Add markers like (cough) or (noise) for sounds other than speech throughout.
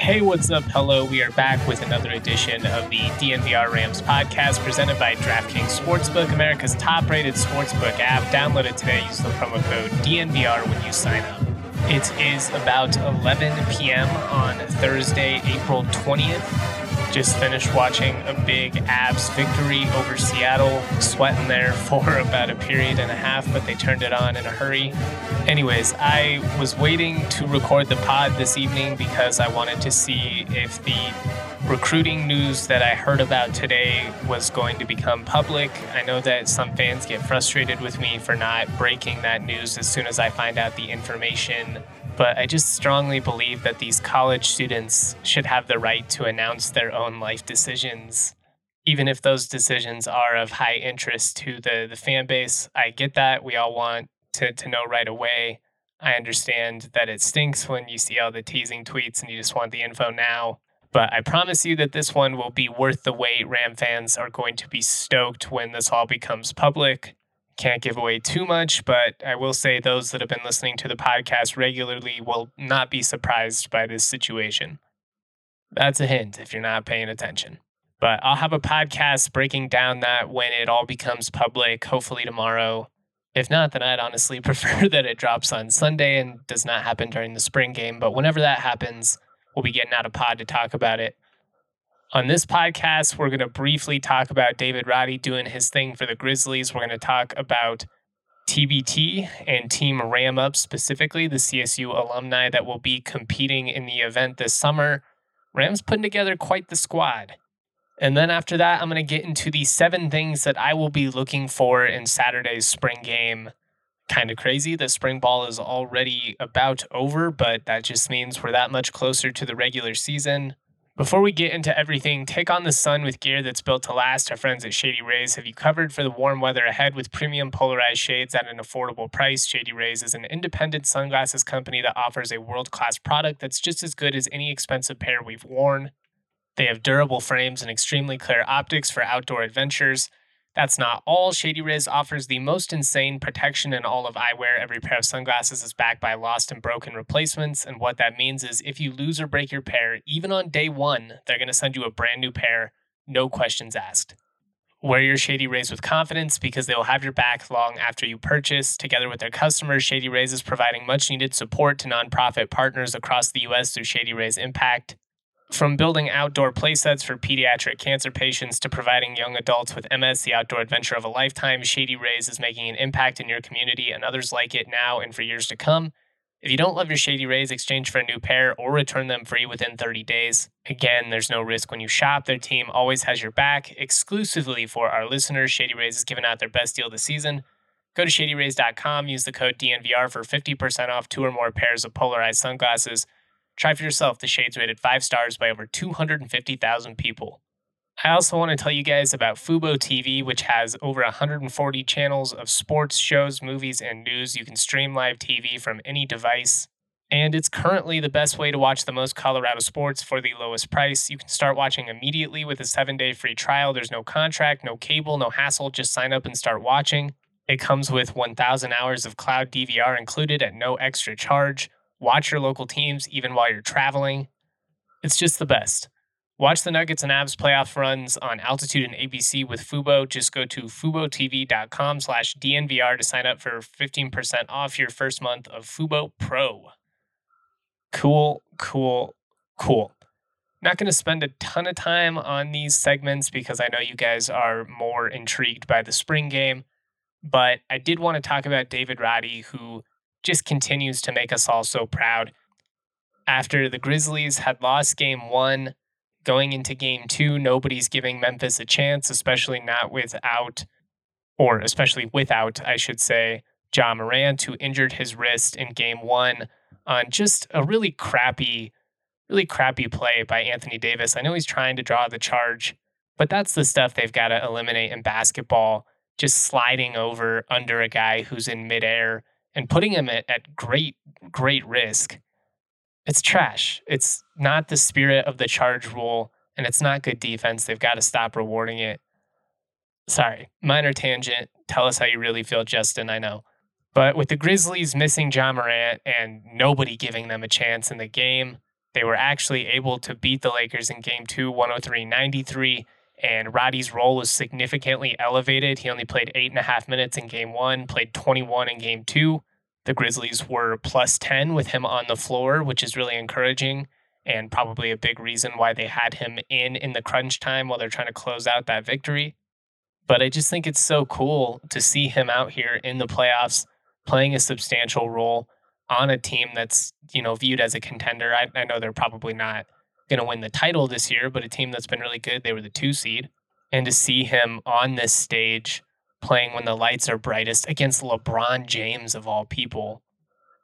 Hey, what's up? Hello, we are back with another edition of the DNVR Rams podcast presented by DraftKings Sportsbook, America's top rated sportsbook app. Download it today. Use the promo code DNVR when you sign up. It is about 11 p.m. on Thursday, April 20th. Just finished watching a big Avs victory over Seattle, sweating there (laughs) for about a period and a half, but they turned it on in a hurry. Anyways, I was waiting to record the pod this evening because I wanted to see if the recruiting news that I heard about today was going to become public. I know that some fans get frustrated with me for not breaking that news as soon as I find out the information but I just strongly believe that these college students should have the right to announce their own life decisions, even if those decisions are of high interest to the, the fan base. I get that. We all want to, to know right away. I understand that it stinks when you see all the teasing tweets and you just want the info now. But I promise you that this one will be worth the wait. Ram fans are going to be stoked when this all becomes public can't give away too much, but I will say those that have been listening to the podcast regularly will not be surprised by this situation. That's a hint if you're not paying attention. But I'll have a podcast breaking down that when it all becomes public, hopefully tomorrow. If not, then I'd honestly (laughs) prefer that it drops on Sunday and does not happen during the spring game. But whenever that happens, we'll be getting out a pod to talk about it. On this podcast, we're going to briefly talk about David Roddy doing his thing for the Grizzlies. We're going to talk about TBT and Team Ram Up specifically, the CSU alumni that will be competing in the event this summer. Rams putting together quite the squad. And then after that, I'm going to get into the seven things that I will be looking for in Saturday's spring game. Kind of crazy. The spring ball is already about over, but that just means we're that much closer to the regular season. Before we get into everything, take on the sun with gear that's built to last. Our friends at Shady Rays have you covered for the warm weather ahead with premium polarized shades at an affordable price. Shady Rays is an independent sunglasses company that offers a world class product that's just as good as any expensive pair we've worn. They have durable frames and extremely clear optics for outdoor adventures. That's not all. Shady Rays offers the most insane protection in all of eyewear. Every pair of sunglasses is backed by lost and broken replacements. And what that means is if you lose or break your pair, even on day one, they're going to send you a brand new pair, no questions asked. Wear your Shady Rays with confidence because they will have your back long after you purchase. Together with their customers, Shady Rays is providing much needed support to nonprofit partners across the U.S. through Shady Rays Impact. From building outdoor playsets for pediatric cancer patients to providing young adults with MS the outdoor adventure of a lifetime, Shady Rays is making an impact in your community and others like it now and for years to come. If you don't love your Shady Rays, exchange for a new pair or return them free within 30 days. Again, there's no risk when you shop. Their team always has your back. Exclusively for our listeners, Shady Rays is giving out their best deal this season. Go to shadyrays.com, use the code DNVR for 50% off two or more pairs of polarized sunglasses. Try for yourself. The Shades rated five stars by over 250,000 people. I also want to tell you guys about Fubo TV, which has over 140 channels of sports, shows, movies, and news. You can stream live TV from any device. And it's currently the best way to watch the most Colorado sports for the lowest price. You can start watching immediately with a seven day free trial. There's no contract, no cable, no hassle. Just sign up and start watching. It comes with 1,000 hours of cloud DVR included at no extra charge. Watch your local teams even while you're traveling. It's just the best. Watch the Nuggets and Avs playoff runs on Altitude and ABC with Fubo. Just go to FuboTV.com slash DNVR to sign up for 15% off your first month of Fubo Pro. Cool, cool, cool. Not going to spend a ton of time on these segments because I know you guys are more intrigued by the spring game, but I did want to talk about David Roddy, who just continues to make us all so proud. After the Grizzlies had lost game one, going into game two, nobody's giving Memphis a chance, especially not without, or especially without, I should say, Ja Morant, who injured his wrist in game one on just a really crappy, really crappy play by Anthony Davis. I know he's trying to draw the charge, but that's the stuff they've got to eliminate in basketball. Just sliding over under a guy who's in midair and putting him at, at great, great risk, it's trash. It's not the spirit of the charge rule, and it's not good defense. They've got to stop rewarding it. Sorry, minor tangent. Tell us how you really feel, Justin. I know. But with the Grizzlies missing Ja Morant and nobody giving them a chance in the game, They were actually able to beat the Lakers in game two, 103 93. And Roddy's role was significantly elevated. He only played eight and a half minutes in game one, played 21 in game two. The Grizzlies were plus 10 with him on the floor, which is really encouraging and probably a big reason why they had him in in the crunch time while they're trying to close out that victory. But I just think it's so cool to see him out here in the playoffs playing a substantial role on a team that's, you know, viewed as a contender. I, I know they're probably not going to win the title this year, but a team that's been really good. They were the two seed. And to see him on this stage playing when the lights are brightest against LeBron James of all people,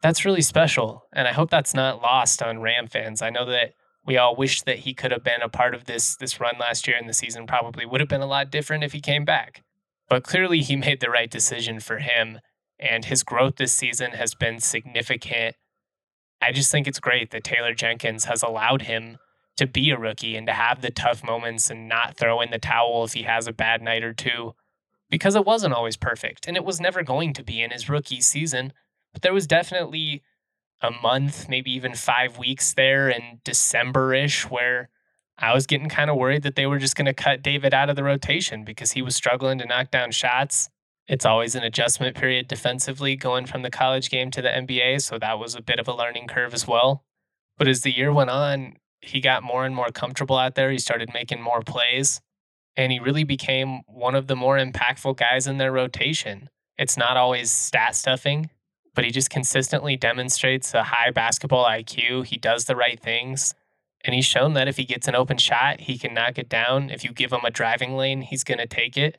that's really special. And I hope that's not lost on Ram fans. I know that we all wish that he could have been a part of this this run last year and the season probably would have been a lot different if he came back. But clearly he (laughs) made the right decision for him and his growth this season has been significant. I just think it's great that Taylor Jenkins has allowed him to be a rookie and to have the tough moments and not throw in the towel if he has a bad night or two because it wasn't always perfect and it was never going to be in his rookie season. But there was definitely a month, maybe even five weeks there in December ish where I was getting kind of worried that they were just going to cut David out of the rotation because he was struggling to knock down shots. It's always an adjustment period defensively going from the college game to the NBA. So that was a bit of a learning curve as well. But as the year went on, he got more and more comfortable out there. He started making more plays and he really became one of the more impactful guys in their rotation. It's not always stat stuffing, but he just consistently demonstrates a high basketball IQ. He does the right things. And he's shown that if he gets an open shot, he can knock it down. If you give him a driving lane, he's going to take it.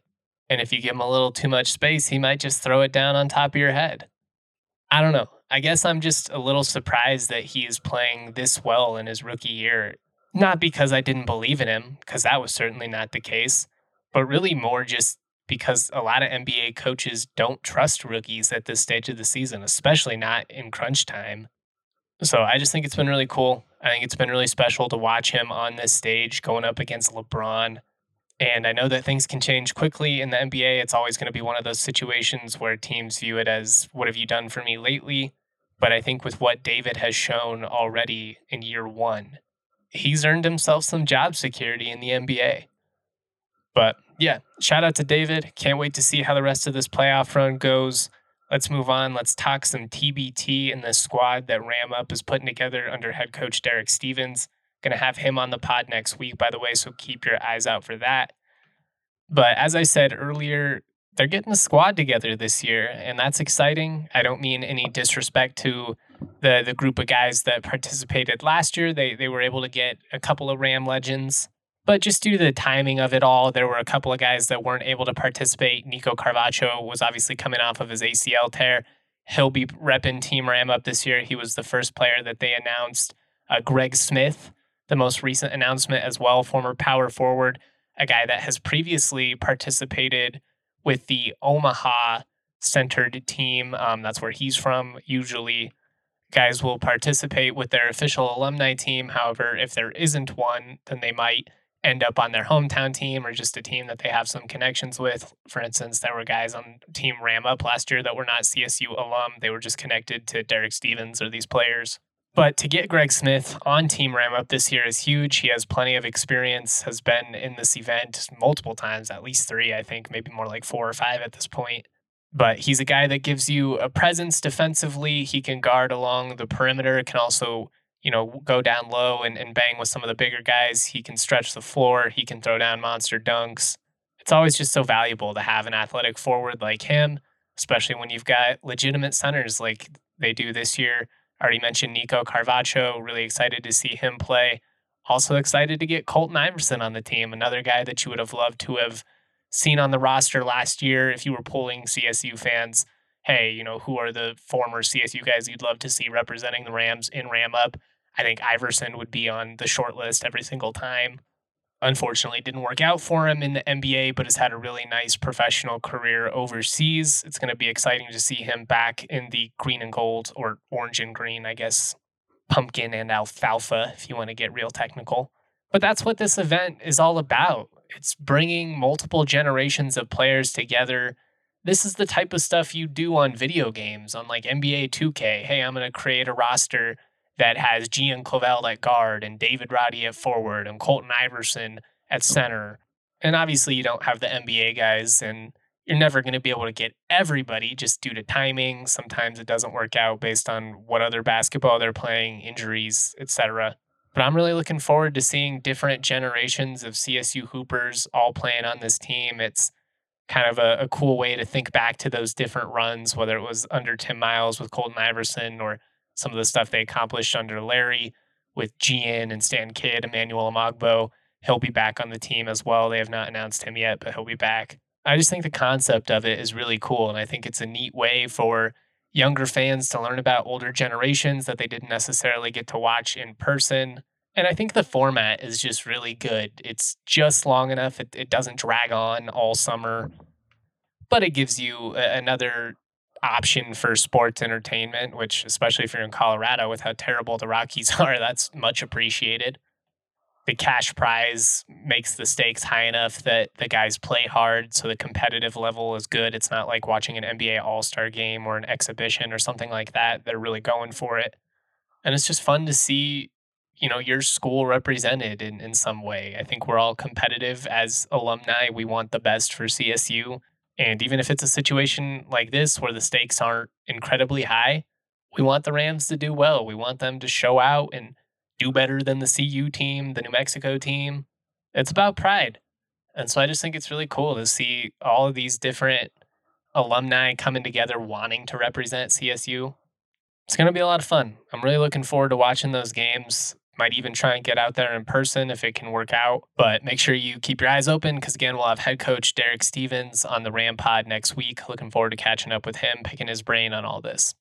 And if you give him a little too much space, he might just throw it down on top of your head. I don't know. I guess I'm just a little surprised that he is playing this well in his rookie year. Not because I didn't believe in him, because that was certainly not the case, but really more just because a lot of NBA coaches don't trust rookies at this stage of the season, especially not in crunch time. So I just think it's been really cool. I think it's been really special to watch him on this stage going up against LeBron. And I know that things can change quickly in the NBA. It's always going to be one of those situations where teams view it as, what have you done for me lately? But I think with what David has shown already in year one, he's earned himself some job security in the NBA. But yeah, shout out to David. Can't wait to see how the rest of this playoff run goes. Let's move on. Let's talk some TBT in the squad that Ram Up is putting together under head coach Derrick Stevens. Going to have him on the pod next week, by the way, so keep your eyes out for that. But as I said earlier, they're getting a squad together this year, and that's exciting. I don't mean any disrespect to the the group of guys that participated last year. They they were able to get a couple of Ram legends but just due to the timing of it all, there were a couple of guys that weren't able to participate. Nico Carvacho was obviously coming off of his ACL tear. He'll be repping Team Ram up this year. He was the first player that they announced. Uh, Greg Smith, the most recent announcement as well, former power forward, a guy that has previously participated with the Omaha centered team. Um, that's where he's from. Usually, guys will participate with their official alumni team. However, if there isn't one, then they might end up on their hometown team or just a team that they have some connections with. For instance, there were guys on Team Ram Up last year that were not CSU alum. They were just connected to Derrick Stevens or these players. But to get Greg Smith on Team Ram Up this year is huge. He has plenty of experience, has been in this event multiple times, at least three, I think, maybe more like four or five at this point. But he's a guy that gives you a presence defensively. He can guard along the perimeter, can also you know, go down low and, and bang with some of the bigger guys. He can stretch the floor. He can throw down monster dunks. It's always just so valuable to have an athletic forward like him, especially when you've got legitimate centers like they do this year. I already mentioned Nico Carvacho. Really excited to see him play. Also excited to get Colton Iverson on the team, another guy that you would have loved to have seen on the roster last year if you were polling CSU fans. Hey, you know, who are the former CSU guys you'd love to see representing the Rams in Ram Up? I think Iverson would be on the short list every single time. Unfortunately, didn't work out for him in the NBA, but has had a really nice professional career overseas. It's going to be exciting to see him back in the green and gold, or orange and green, I guess, pumpkin and alfalfa, if you want to get real technical. But that's what this event is all about. It's bringing multiple generations of players together. This is the type of stuff you do on video games, on like NBA 2K. Hey, I'm going to create a roster that has Gian Clavell at guard and David Roddy at forward and Colton Iverson at center. And obviously, you don't have the NBA guys, and you're never going to be able to get everybody just due to timing. Sometimes it doesn't work out based on what other basketball they're playing, injuries, etc. But I'm really looking forward to seeing different generations of CSU Hoopers all playing on this team. It's kind of a, a, cool way to think back to those different runs, whether it was under Tim Miles with Colton Iverson or some of the stuff they accomplished under Larry with Gian and Stan Kidd, Emmanuel Omogbo. He'll be back on the team as well. They have not announced him yet, but he'll be back. I just think the concept of it is really cool. And I think it's a neat way for younger fans to learn about older generations that they didn't necessarily get to watch in person. And I think the format is just really good. It's just long enough, it, it doesn't drag on all summer, but it gives you a, another option for sports entertainment, which, especially if you're in Colorado with how terrible the Rockies (laughs) are, that's much appreciated. The cash prize makes the stakes high enough that the guys play hard so the competitive level is good. It's not like watching an nba all-star game or an exhibition or something like that they're really going for it. And it's just fun to see you know your school represented in, in some way. I think we're all competitive. As alumni we want the best for csu and even if it's a situation like this where the stakes aren't incredibly high we want the rams to do well we want them to show out and do better than the CU team, the New Mexico team. It's about pride. And so I just think it's really cool to see all of these different alumni coming together wanting to represent CSU. It's going to be a lot of fun. I'm really looking forward to watching those games. Might even try and get out there in person if it can work out. But make sure you keep your eyes open because, again, we'll have head coach Derrick Stevens on the Ram Pod next week. Looking forward to catching up with him, picking his brain on all this.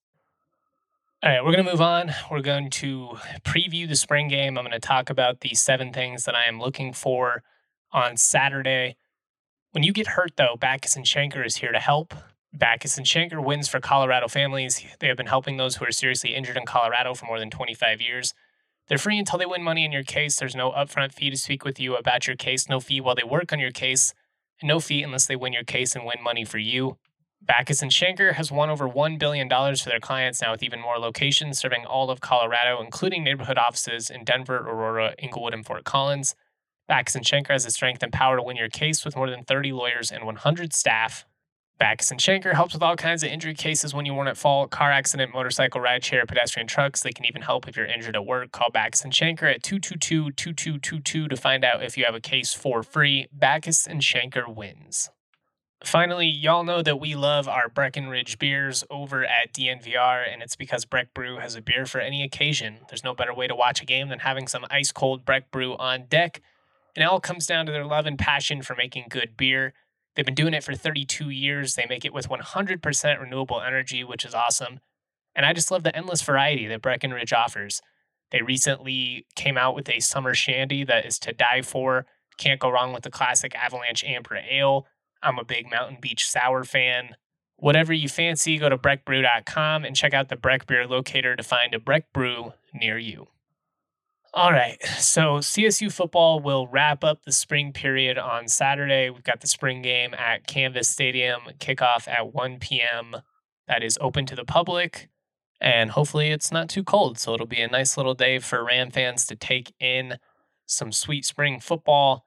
All right, we're going to move on. We're going to preview the spring game. I'm going to talk about the seven things that I am looking for on Saturday. When you get hurt, though, Bachus and Schanker is here to help. Bachus and Schanker wins for Colorado families. They have been helping those who are seriously injured in Colorado for more than 25 years. They're free until they win money in your case. There's no upfront fee to speak with you about your case, no fee while they work on your case, and no fee unless they win your case and win money for you. Bachus and Schanker has won over $1 billion for their clients now with even more locations serving all of Colorado, including neighborhood offices in Denver, Aurora, Englewood, and Fort Collins. Bachus and Schanker has the strength and power to win your case with more than 30 lawyers and 100 staff. Bachus and Schanker helps with all kinds of injury cases when you weren't at fault, car accident, motorcycle, rideshare, pedestrian trucks. They can even help if you're injured at work. Call Bachus and Schanker at 222-2222 to find out if you have a case for free. Bachus and Schanker wins. Finally, y'all know that we love our Breckenridge beers over at DNVR, and it's because Breck Brew has a beer for any occasion. There's no better way to watch a game than having some ice cold Breck Brew on deck. And it all comes down to their love and passion for making good beer. They've been doing it for 32 years. They make it with 100% renewable energy, which is awesome. And I just love the endless variety that Breckenridge offers. They recently came out with a summer shandy that is to die for. Can't go wrong with the classic Avalanche Amber Ale. I'm a big Mountain Beach Sour fan. Whatever you fancy, go to breckbrew.com and check out the Breck Beer Locator to find a Breck Brew near you. All right, so CSU football will wrap up the spring period on Saturday. We've got the spring game at Canvas Stadium, kickoff at 1 p.m. That is open to the public, and hopefully it's not too cold. So it'll be a nice little day for Ram fans to take in some sweet spring football.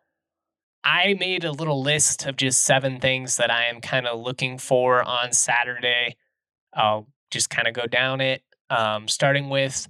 I made a little list of just seven things that I am kind of looking for on Saturday. I'll just kind of go down it, um, starting with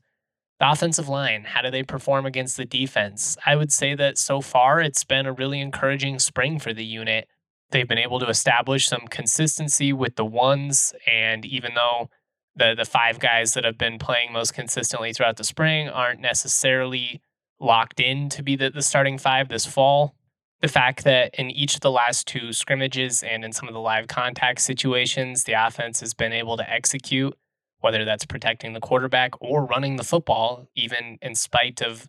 the offensive line. How do they perform against the defense? I would say that so far it's been a really encouraging spring for the unit. They've been able to establish some consistency with the ones, and even though the the five guys that have been playing most consistently throughout the spring aren't necessarily locked in to be the, the starting five this fall, the fact that in each of the last two scrimmages and in some of the live contact situations, the offense has been able to execute, whether that's protecting the quarterback or running the football, even in spite of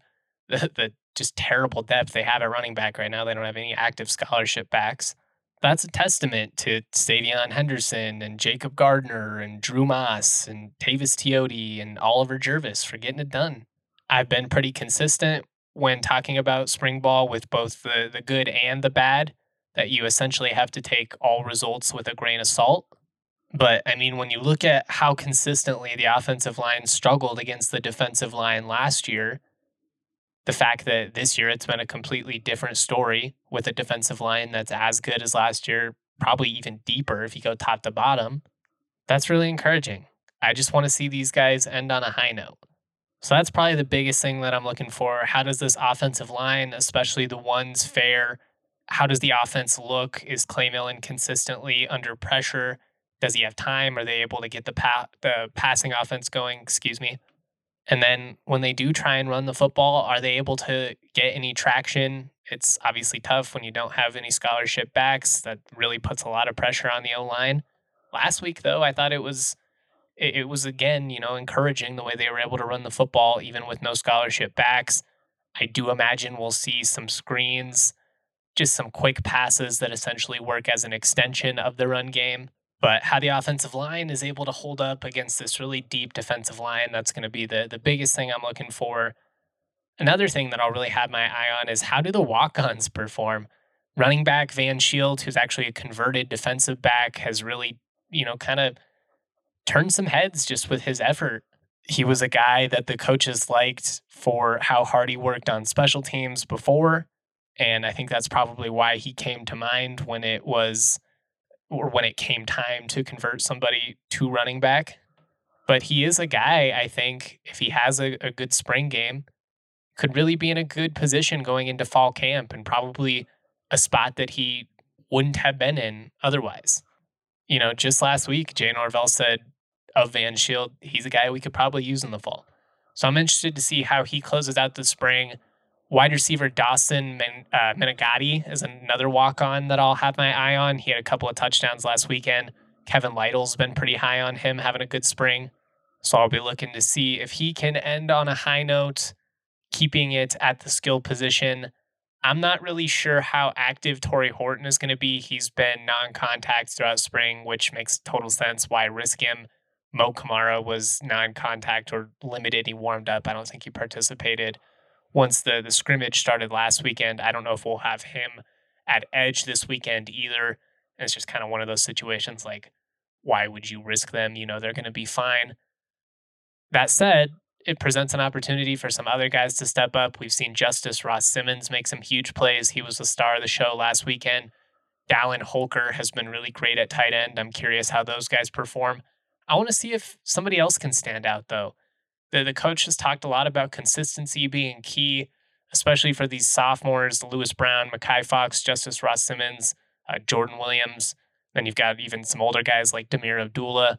the, the just terrible depth they have at running back right now. They don't have any active scholarship backs. That's a testament to Savion Henderson and Jacob Gardner and Drew Moss and Tavis Teote and Oliver Jervis for getting it done. I've been pretty consistent when talking about spring ball with both the, the good and the bad, that you essentially have to take all results with a grain of salt. But I mean, when you look at how consistently the offensive line struggled against the defensive line last year, the fact that this year it's been a completely different story with a defensive line that's as good as last year, probably even deeper if you go top to bottom, that's really encouraging. I just want to see these guys end on a high note. So that's probably the biggest thing that I'm looking for. How does this offensive line, especially the ones fare? How does the offense look? Is Clay Millen consistently under pressure? Does he have time? Are they able to get the pa- the passing offense going? Excuse me. And then when they do try and run the football, are they able to get any traction? It's obviously tough when you don't have any scholarship backs. That really puts a lot of pressure on the O line. Last week, though, I thought it was it, it was again, you know, encouraging the way they were able to run the football even with no scholarship backs. I do imagine we'll see some screens, just some quick passes that essentially work as an extension of the run game. But how the offensive line is able to hold up against this really deep defensive line, that's going to be the, the biggest thing I'm looking for. Another thing that I'll really have my eye on is how do the walk ons perform? Running back Van Shield, who's actually a converted defensive back, has really, you know, kind of turned some heads just with his effort. He was a guy that the coaches liked for how hard he worked on special teams before. And I think that's probably why he came to mind when it was or when it came time to convert somebody to running back. But he is a guy, I think, if he has a, a good spring game, could really be in a good position going into fall camp and probably a spot that he wouldn't have been in otherwise. You know, just last week, Jay Norvell said of Van Shield, he's a guy we could probably use in the fall. So I'm interested to see how he closes out the spring Wide receiver Dawson Men, uh, Menegatti is another walk on that I'll have my eye on. He had a couple of touchdowns last weekend. Kevin Lytle's been pretty high on him, having a good spring. So I'll be looking to see if he can end on a high note, keeping it at the skill position. I'm not really sure how active Tory Horton is going to be. He's been non contact throughout spring, which makes total sense. Why risk him? Mo Kamara was non contact or limited. He warmed up. I don't think he participated once the the scrimmage started last weekend. I don't know if we'll have him at edge this weekend either. And it's just kind of one of those situations like, why would you risk them? You know, they're going to be fine. That said, it presents an opportunity for some other guys to step up. We've seen Justus Ross Simmons make some huge plays. He was the star of the show last weekend. Dallin Holker has been really great at tight end. I'm curious how those guys perform. I want to see if somebody else can stand out, though the, the coach has talked a lot about consistency being key, especially for these sophomores Lewis Brown, Makai Fox, Justus Ross Simmons, uh, Jordan Williams. Then you've got even some older guys like Damir Abdullah.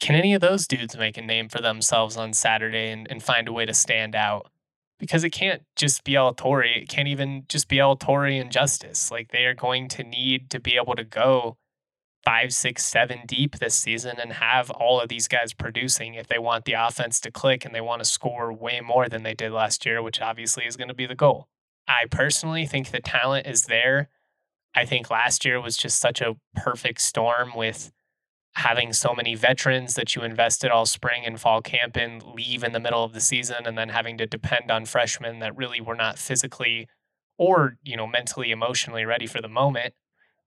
Can any of those dudes make a name for themselves on Saturday and, and find a way to stand out? Because it can't just be El Torrey. It can't even just be El Torrey and Justus. Like they are going to need to be able to go five, six, seven deep this season and have all of these guys producing if they want the offense to click and they want to score way more than they did last year, which obviously is going to be the goal. I personally think the talent is there. I think last year was just such a perfect storm with having so many veterans that you invested all spring and fall camp in leave in the middle of the season and then having to depend on freshmen that really were not physically or, you know, mentally emotionally ready for the moment.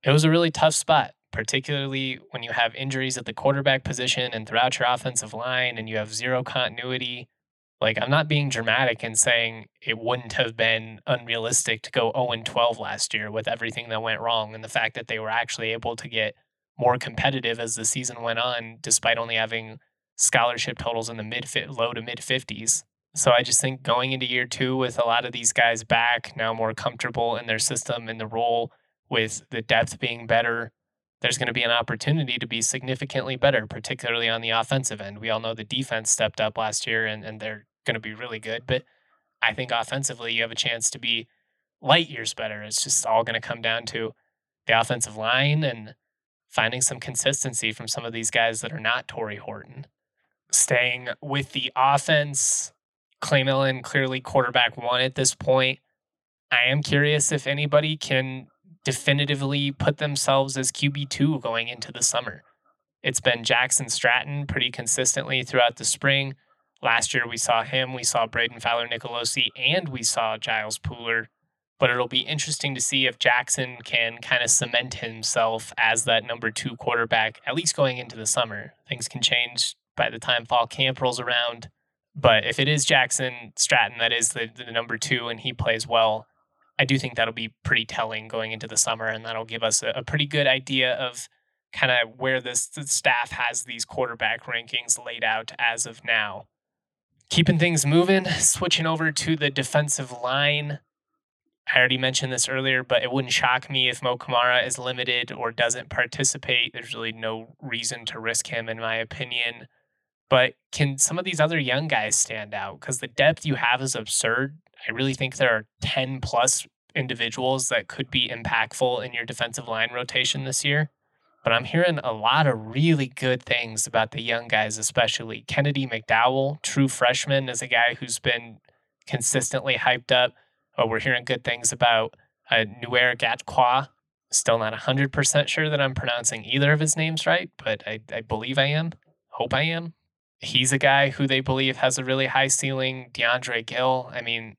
It was a really tough spot particularly when you have injuries at the quarterback position and throughout your offensive line and you have zero continuity. Like, I'm not being dramatic in saying it wouldn't have been unrealistic to go 0 12 last year with everything that went wrong and the fact that they were actually able to get more competitive as the season went on, despite only having scholarship totals in the mid low to mid 50s. So I just think going into year two with a lot of these guys back, now more comfortable in their system and the role, with the depth being better, there's going to be an opportunity to be significantly better, particularly on the offensive end. We all know the defense stepped up last year and, and they're going to be really good. But I think offensively, you have a chance to be light years better. It's just all going to come down to the offensive line and finding some consistency from some of these guys that are not Tory Horton. Staying with the offense, Clay Millen clearly quarterback one at this point. I am curious if anybody can definitively put themselves as QB2 going into the summer. It's been Jackson Stratton pretty consistently throughout the spring. Last year we saw him, we saw Brayden Fowler Nicolosi, and we saw Giles Pooler but it'll be interesting to see if Jackson can kind of cement himself as that number two quarterback, at least going into the summer. Things can change by the time fall camp rolls around. But if it is Jackson Stratton that is the, the number two and he plays well, I do think that'll be pretty telling going into the summer, and that'll give us a, a pretty good idea of kind of where this the staff has these quarterback rankings laid out as of now. Keeping things moving, switching over to the defensive line. I already mentioned this earlier, but it wouldn't shock me if Mo Kamara is limited or doesn't participate. There's really no reason to risk him, in my opinion. But can some of these other young guys stand out? Because the depth you have is absurd. I really think there are 10 plus individuals that could be impactful in your defensive line rotation this year. But I'm hearing a lot of really good things about the young guys, especially Kennedy McDowell, true freshman, is a guy who's been consistently hyped up. Oh, we're hearing good things about uh, Nuer Gatqua. Still not 100% sure that I'm pronouncing either of his names right, but I, I believe I am. Hope I am. He's a guy who they believe has a really high ceiling. DeAndre Gill. I mean,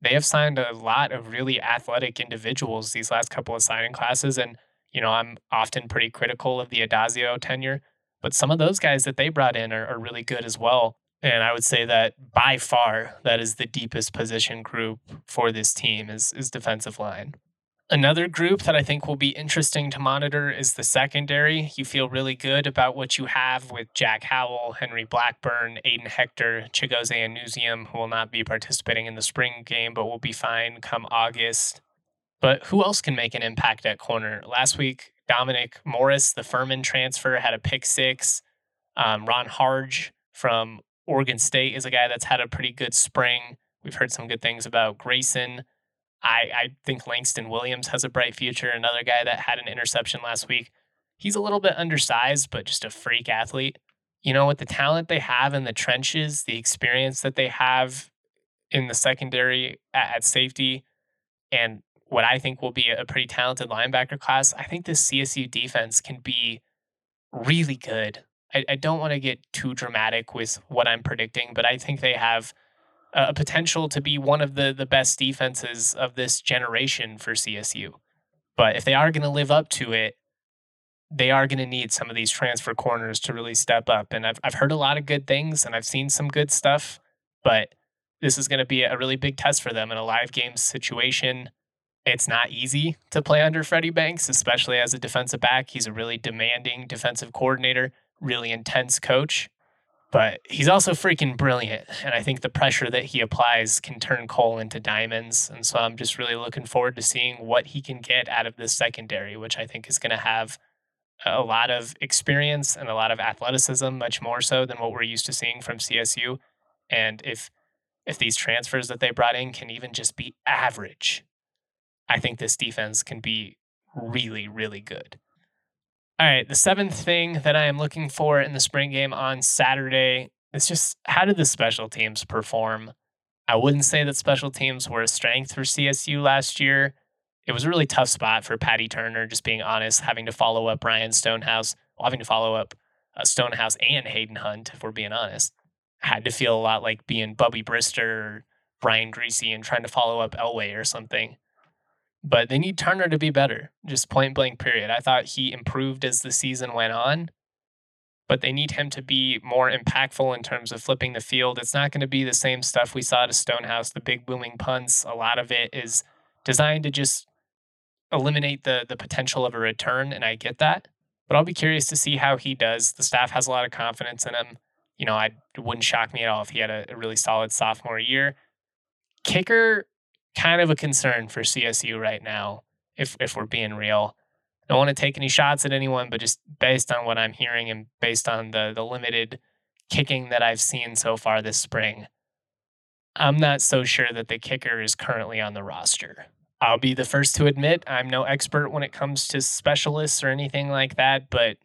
they have signed a lot of really athletic individuals these last couple of signing classes. And, you know, I'm often pretty critical of the Addazio tenure, but some of those guys that they brought in are, are really good as well. And I would say that by far, that is the deepest position group for this team is, is defensive line. Another group that I think will be interesting to monitor is the secondary. You feel really good about what you have with Jack Howell, Henry Blackburn, Aiden Hector, Chigozie Anusiem, who will not be participating in the spring game, but will be fine come August. But who else can make an impact at corner? Last week, Dominic Morris, the Furman transfer, had a pick six. Um, Ron Harge from Oregon State is a guy that's had a pretty good spring. We've heard some good things about Grayson. I, I think Langston Williams has a bright future. Another guy that had an interception last week. He's a little bit undersized, but just a freak athlete. You know, with the talent they have in the trenches, the experience that they have in the secondary at, at safety, and what I think will be a pretty talented linebacker class, I think this CSU defense can be really good. I, I don't want to get too dramatic with what I'm predicting, but I think they have – a potential to be one of the the best defenses of this generation for CSU. But if they are going to live up to it, they are going to need some of these transfer corners to really step up. And I've I've heard a lot of good things and I've seen some good stuff, but this is going to be a really big test for them in a live game situation. It's not easy to play under Freddie Banks, especially as a defensive back. He's a really demanding defensive coordinator, really intense coach but he's also freaking brilliant. And I think the pressure that he applies can turn coal into diamonds. And so I'm just really looking forward to seeing what he can get out of this secondary, which I think is going to have a lot of experience and a lot of athleticism, much more so than what we're used to seeing from CSU. And if if these transfers that they brought in can even just be average, I think this defense can be really, really good. All right, the seventh thing that I am looking for in the spring game on Saturday is just how did the special teams perform? I wouldn't say that special teams were a strength for CSU last year. It was a really tough spot for Paddy Turner, just being honest, having to follow up Ryan Stonehouse, well, having to follow up uh, Stonehouse and Hayden Hunt, if we're being honest. had to feel a lot like being Bubby Brister or Brian Griese and trying to follow up Elway or something but they need Turner to be better, just point blank, period. I thought he improved as the season went on, but they need him to be more impactful in terms of flipping the field. It's not going to be the same stuff we saw to Stonehouse, the big booming punts. A lot of it is designed to just eliminate the the potential of a return, and I get that. But I'll be curious to see how he does. The staff has a lot of confidence in him. You know, I wouldn't shock me at all if he had a, a really solid sophomore year. Kicker, kind of a concern for CSU right now, if if we're being real. I don't want to take any shots at anyone, but just based on what I'm hearing and based on the the limited kicking that I've seen so far this spring, I'm not so sure that the kicker is currently on the roster. I'll be the first to admit I'm no expert when it comes to specialists or anything like that, but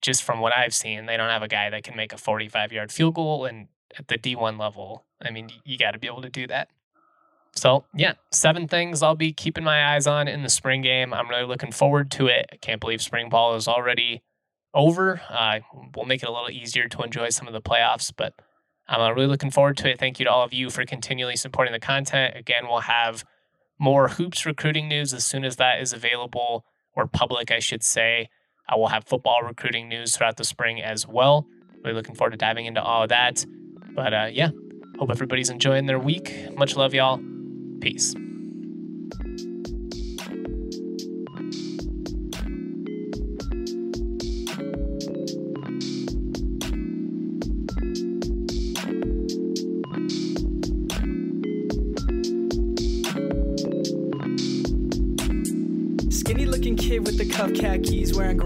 just from what I've seen, they don't have a guy that can make a 45 yard field goal. And at the D1 level, I mean, you got to be able to do that. So, yeah, seven things I'll be keeping my eyes on in the spring game. I'm really looking forward to it. I can't believe spring ball is already over. Uh, we'll make it a little easier to enjoy some of the playoffs, but I'm uh, really looking forward to it. Thank you to all of you for continually supporting the content. Again, we'll have more hoops recruiting news as soon as that is available or public, I should say. I will have football recruiting news throughout the spring as well. Really looking forward to diving into all of that. But uh, yeah, hope everybody's enjoying their week. Much love, y'all. Peace.